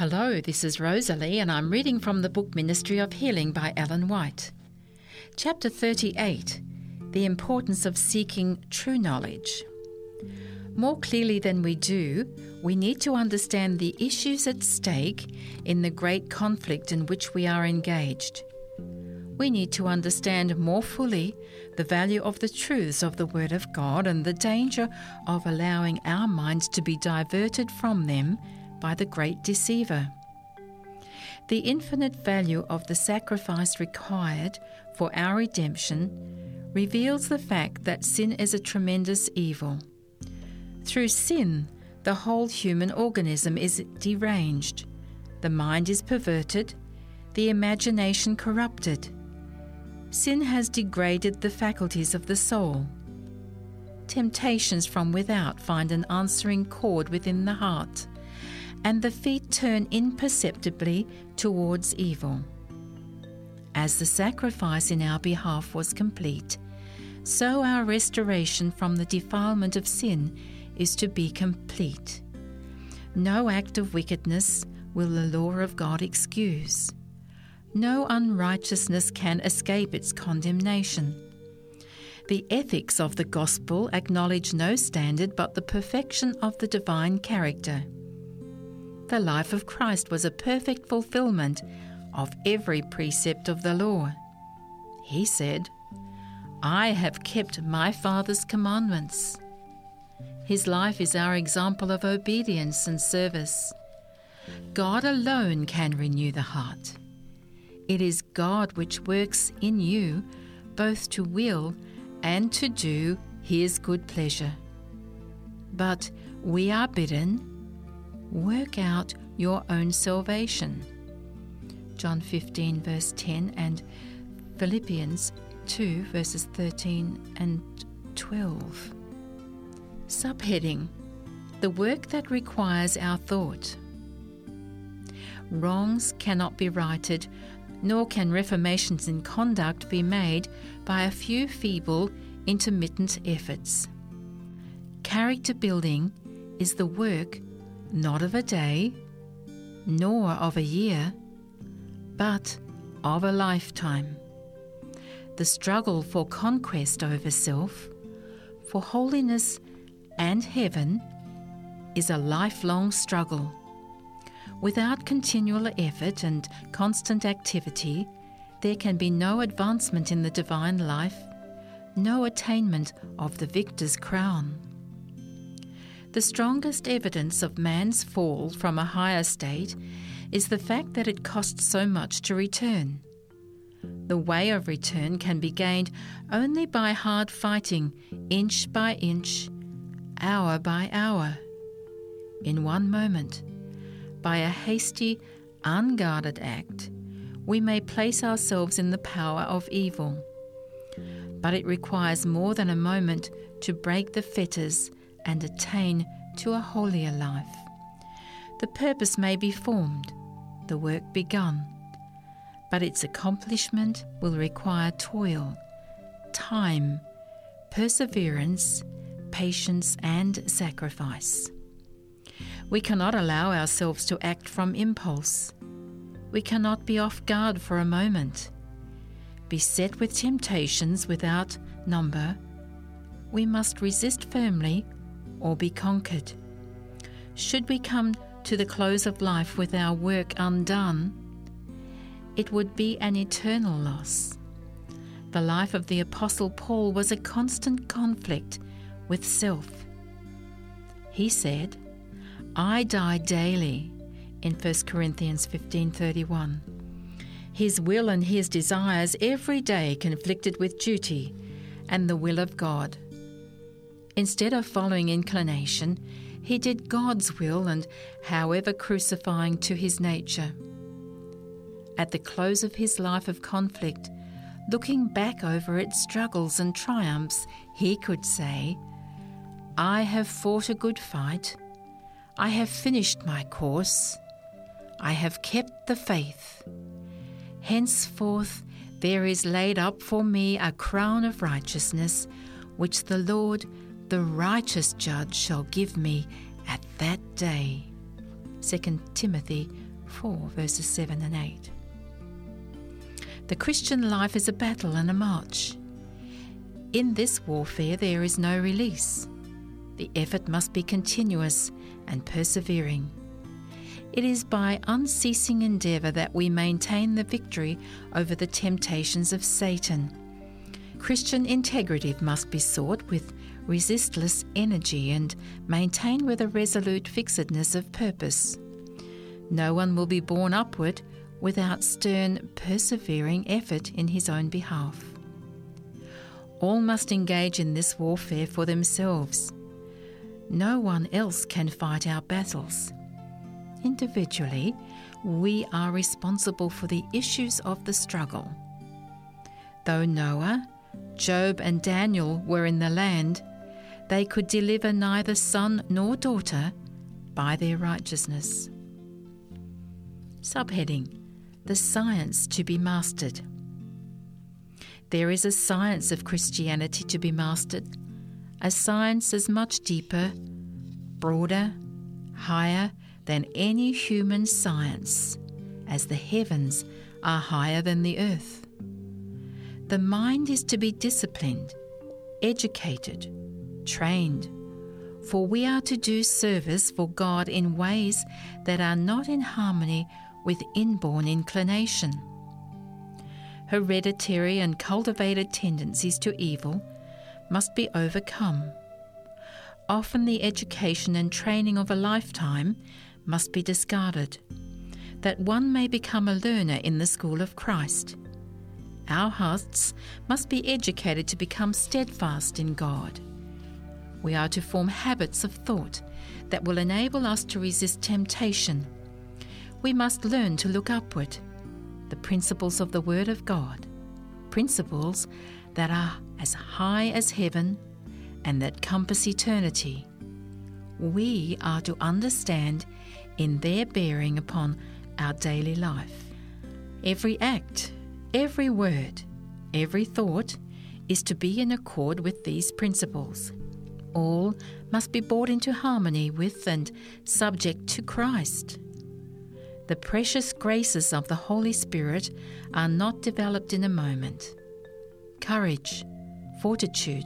Hello, this is Rosalie, and I'm reading from the book Ministry of Healing by Ellen White. Chapter 38 The Importance of Seeking True Knowledge. More clearly than we do, we need to understand the issues at stake in the great conflict in which we are engaged. We need to understand more fully the value of the truths of the Word of God and the danger of allowing our minds to be diverted from them by the great deceiver. The infinite value of the sacrifice required for our redemption reveals the fact that sin is a tremendous evil. Through sin, the whole human organism is deranged, the mind is perverted, the imagination corrupted. Sin has degraded the faculties of the soul. Temptations from without find an answering chord within the heart and the feet turn imperceptibly towards evil. As the sacrifice in our behalf was complete, so our restoration from the defilement of sin is to be complete. No act of wickedness will the law of God excuse. No unrighteousness can escape its condemnation. The ethics of the gospel acknowledge no standard but the perfection of the divine character the life of Christ was a perfect fulfillment of every precept of the law. He said, I have kept my Father's commandments. His life is our example of obedience and service. God alone can renew the heart. It is God which works in you both to will and to do His good pleasure. But we are bidden work out your own salvation. John 15, verse 10, and Philippians 2, verses 13 and 12. Subheading The work that requires our thought. Wrongs cannot be righted, nor can reformations in conduct be made by a few feeble, intermittent efforts. Character building is the work not of a day, nor of a year, but of a lifetime. The struggle for conquest over self, for holiness and heaven, is a lifelong struggle. Without continual effort and constant activity, there can be no advancement in the divine life, no attainment of the victor's crown. The strongest evidence of man's fall from a higher state is the fact that it costs so much to return. The way of return can be gained only by hard fighting, inch by inch, hour by hour. In one moment, by a hasty, unguarded act, we may place ourselves in the power of evil. But it requires more than a moment to break the fetters and attain to a holier life. The purpose may be formed, the work begun, but its accomplishment will require toil, time, perseverance, patience, and sacrifice. We cannot allow ourselves to act from impulse. We cannot be off guard for a moment. Beset with temptations without number, we must resist firmly or be conquered. Should we come to the close of life with our work undone, it would be an eternal loss. The life of the Apostle Paul was a constant conflict with self. He said, I die daily in 1 Corinthians 15:31. His will and his desires every day conflicted with duty and the will of God. Instead of following inclination, he did God's will and, however crucifying to his nature. At the close of his life of conflict, looking back over its struggles and triumphs, he could say, I have fought a good fight. I have finished my course. I have kept the faith. Henceforth, there is laid up for me a crown of righteousness, which the Lord the righteous judge shall give me at that day. 2 Timothy 4, verses 7 and 8. The Christian life is a battle and a march. In this warfare, there is no release. The effort must be continuous and persevering. It is by unceasing endeavour that we maintain the victory over the temptations of Satan. Christian integrity must be sought with resistless energy and maintained with a resolute fixedness of purpose. No one will be borne upward without stern, persevering effort in his own behalf. All must engage in this warfare for themselves. No one else can fight our battles. Individually, we are responsible for the issues of the struggle. Though Noah, Job, and Daniel were in the land, they could deliver neither son nor daughter by their righteousness. Subheading The Science to be Mastered. There is a science of Christianity to be mastered, a science as much deeper, broader, higher than any human science, as the heavens are higher than the earth. The mind is to be disciplined, educated, trained, for we are to do service for God in ways that are not in harmony with inborn inclination. Hereditary and cultivated tendencies to evil must be overcome. Often, the education and training of a lifetime must be discarded, that one may become a learner in the school of Christ. Our hearts must be educated to become steadfast in God. We are to form habits of thought that will enable us to resist temptation. We must learn to look upward, the principles of the Word of God, principles that are as high as heaven and that compass eternity. We are to understand in their bearing upon our daily life. Every act, every word, every thought is to be in accord with these principles. All must be brought into harmony with and subject to Christ. The precious graces of the Holy Spirit are not developed in a moment. Courage, fortitude,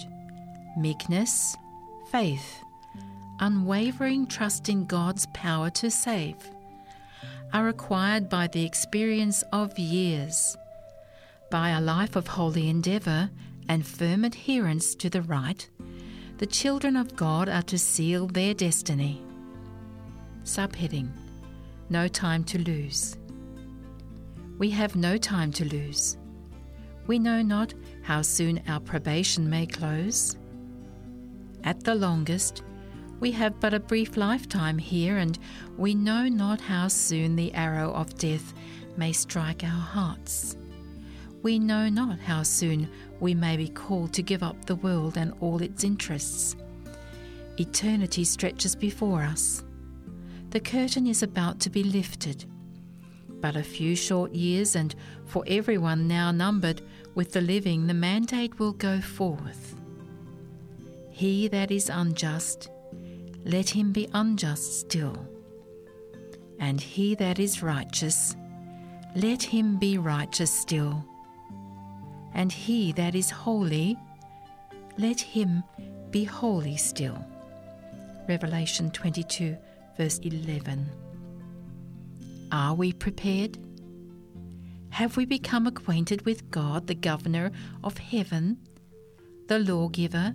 meekness, faith, unwavering trust in God's power to save are acquired by the experience of years, by a life of holy endeavour and firm adherence to the right, the children of God are to seal their destiny. Subheading No time to lose. We have no time to lose. We know not how soon our probation may close. At the longest, we have but a brief lifetime here, and we know not how soon the arrow of death may strike our hearts. We know not how soon we may be called to give up the world and all its interests. Eternity stretches before us. The curtain is about to be lifted. But a few short years, and for everyone now numbered with the living, the mandate will go forth. He that is unjust, let him be unjust still. And he that is righteous, let him be righteous still. And he that is holy, let him be holy still. Revelation 22, verse 11. Are we prepared? Have we become acquainted with God, the governor of heaven, the lawgiver,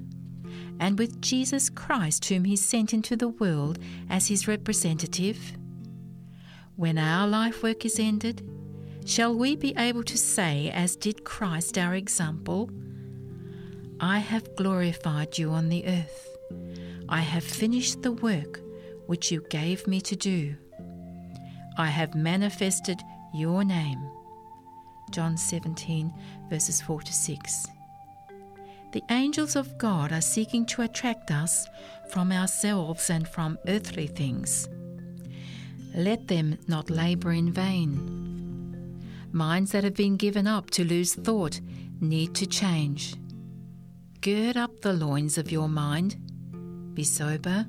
and with Jesus Christ, whom He sent into the world as His representative? When our life work is ended, shall we be able to say, as did Christ our example, I have glorified you on the earth. I have finished the work which you gave me to do. I have manifested your name. John 17, verses 4 to 6. The angels of God are seeking to attract us from ourselves and from earthly things. Let them not labour in vain. Minds that have been given up to lose thought need to change. Gird up the loins of your mind, be sober,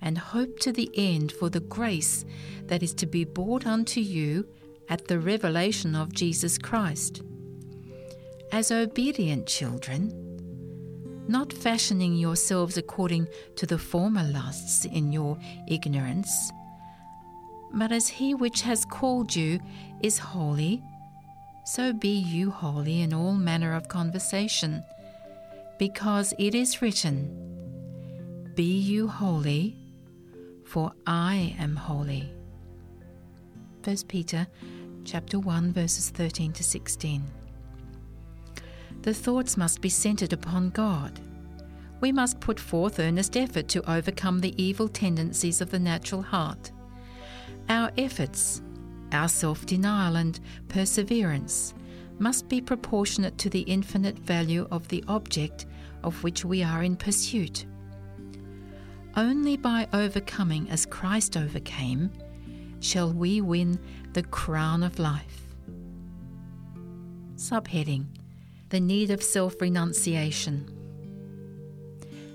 and hope to the end for the grace that is to be brought unto you at the revelation of Jesus Christ. As obedient children, not fashioning yourselves according to the former lusts in your ignorance, but as he which has called you is holy, so be you holy in all manner of conversation, because it is written, Be you holy, for I am holy. 1 Peter chapter 1 verses 13 to 16. The thoughts must be centered upon God. We must put forth earnest effort to overcome the evil tendencies of the natural heart. Our efforts, our self denial and perseverance must be proportionate to the infinite value of the object of which we are in pursuit. Only by overcoming as Christ overcame shall we win the crown of life. Subheading The Need of Self Renunciation.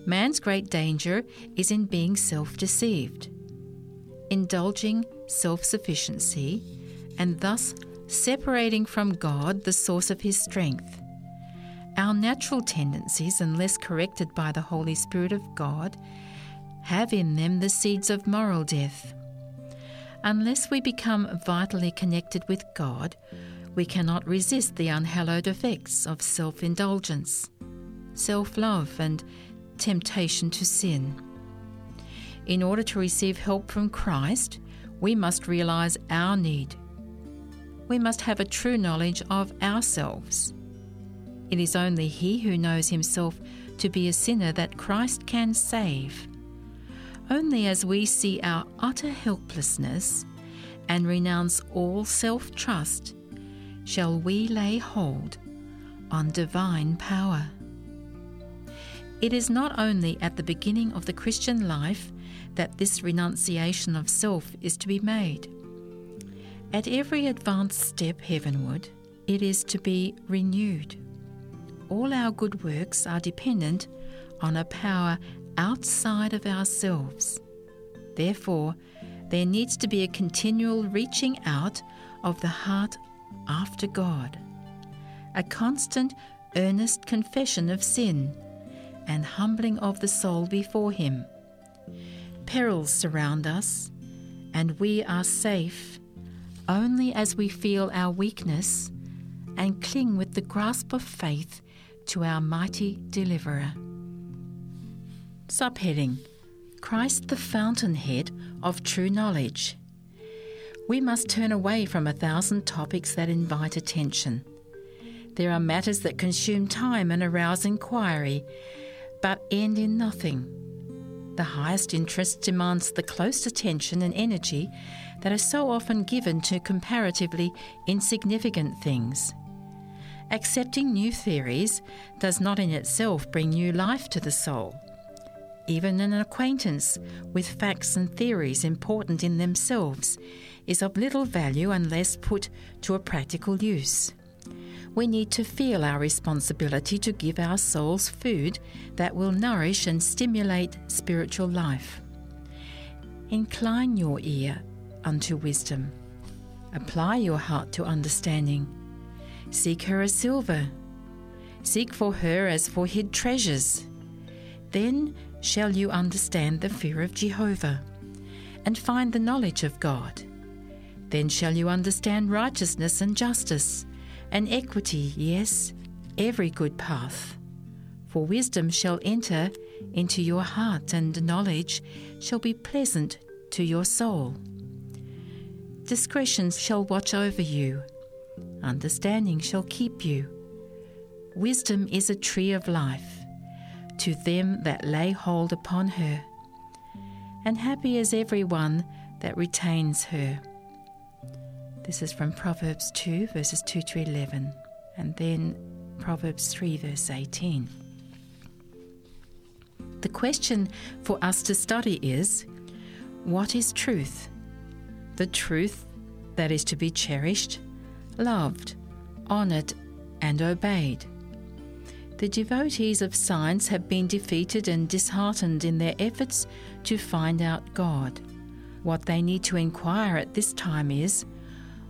Man's great danger is in being self deceived, indulging self sufficiency, and thus separating from God the source of his strength. Our natural tendencies, unless corrected by the Holy Spirit of God, have in them the seeds of moral death. Unless we become vitally connected with God, we cannot resist the unhallowed effects of self indulgence, self love, and temptation to sin. In order to receive help from Christ, we must realize our need. We must have a true knowledge of ourselves. It is only he who knows himself to be a sinner that Christ can save. Only as we see our utter helplessness and renounce all self trust shall we lay hold on divine power. It is not only at the beginning of the Christian life that this renunciation of self is to be made. At every advanced step heavenward, it is to be renewed. All our good works are dependent on a power outside of ourselves. Therefore, there needs to be a continual reaching out of the heart after God, a constant, earnest confession of sin, and humbling of the soul before Him. Perils surround us, and we are safe only as we feel our weakness and cling with the grasp of faith to our mighty deliverer. Subheading Christ the fountainhead of true knowledge. We must turn away from a thousand topics that invite attention. There are matters that consume time and arouse inquiry, but end in nothing. The highest interest demands the close attention and energy that are so often given to comparatively insignificant things. Accepting new theories does not in itself bring new life to the soul. Even an acquaintance with facts and theories important in themselves is of little value unless put to a practical use. We need to feel our responsibility to give our souls food that will nourish and stimulate spiritual life. Incline your ear unto wisdom. Apply your heart to understanding. Seek her as silver. Seek for her as for hid treasures. Then shall you understand the fear of Jehovah, and find the knowledge of God. Then shall you understand righteousness and justice, and equity, yes, every good path. For wisdom shall enter into your heart, and knowledge shall be pleasant to your soul. Discretion shall watch over you, understanding shall keep you. Wisdom is a tree of life to them that lay hold upon her. And happy is every one that retains her. This is from Proverbs 2, verses 2 to 11, and then Proverbs 3, verse 18. The question for us to study is what is truth? The truth that is to be cherished, loved, honoured, and obeyed The devotees of science have been defeated and disheartened in their efforts to find out God. What they need to inquire at this time is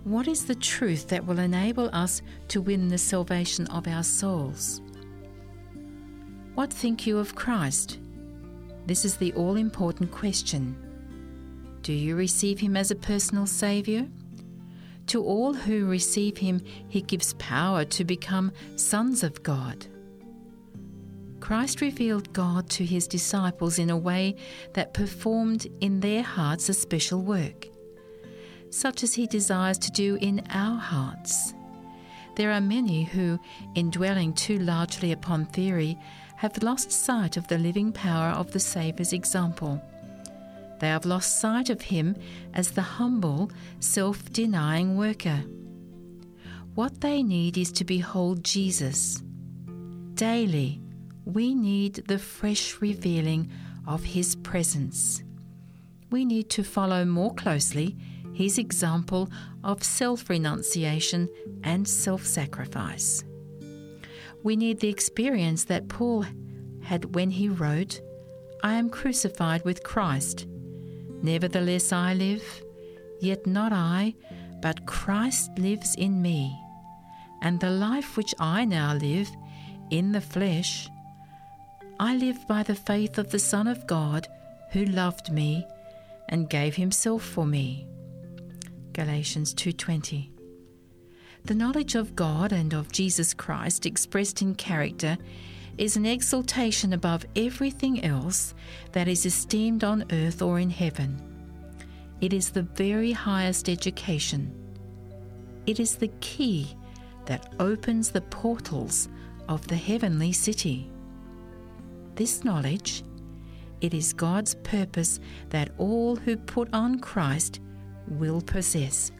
what is the truth that will enable us to win the salvation of our souls? What think you of Christ? This is the all important question. Do you receive him as a personal Saviour? To all who receive him, he gives power to become sons of God. Christ revealed God to his disciples in a way that performed in their hearts a special work, such as he desires to do in our hearts. There are many who, in dwelling too largely upon theory, have lost sight of the living power of the Saviour's example. They have lost sight of him as the humble, self denying worker. What they need is to behold Jesus. Daily, we need the fresh revealing of his presence. We need to follow more closely his example of self renunciation and self sacrifice. We need the experience that Paul had when he wrote, I am crucified with Christ. Nevertheless, I live, yet not I, but Christ lives in me. And the life which I now live in the flesh, I live by the faith of the Son of God who loved me and gave himself for me. Galatians 2:20 The knowledge of God and of Jesus Christ expressed in character is an exaltation above everything else that is esteemed on earth or in heaven. It is the very highest education. It is the key that opens the portals of the heavenly city. This knowledge, it is God's purpose that all who put on Christ will possess.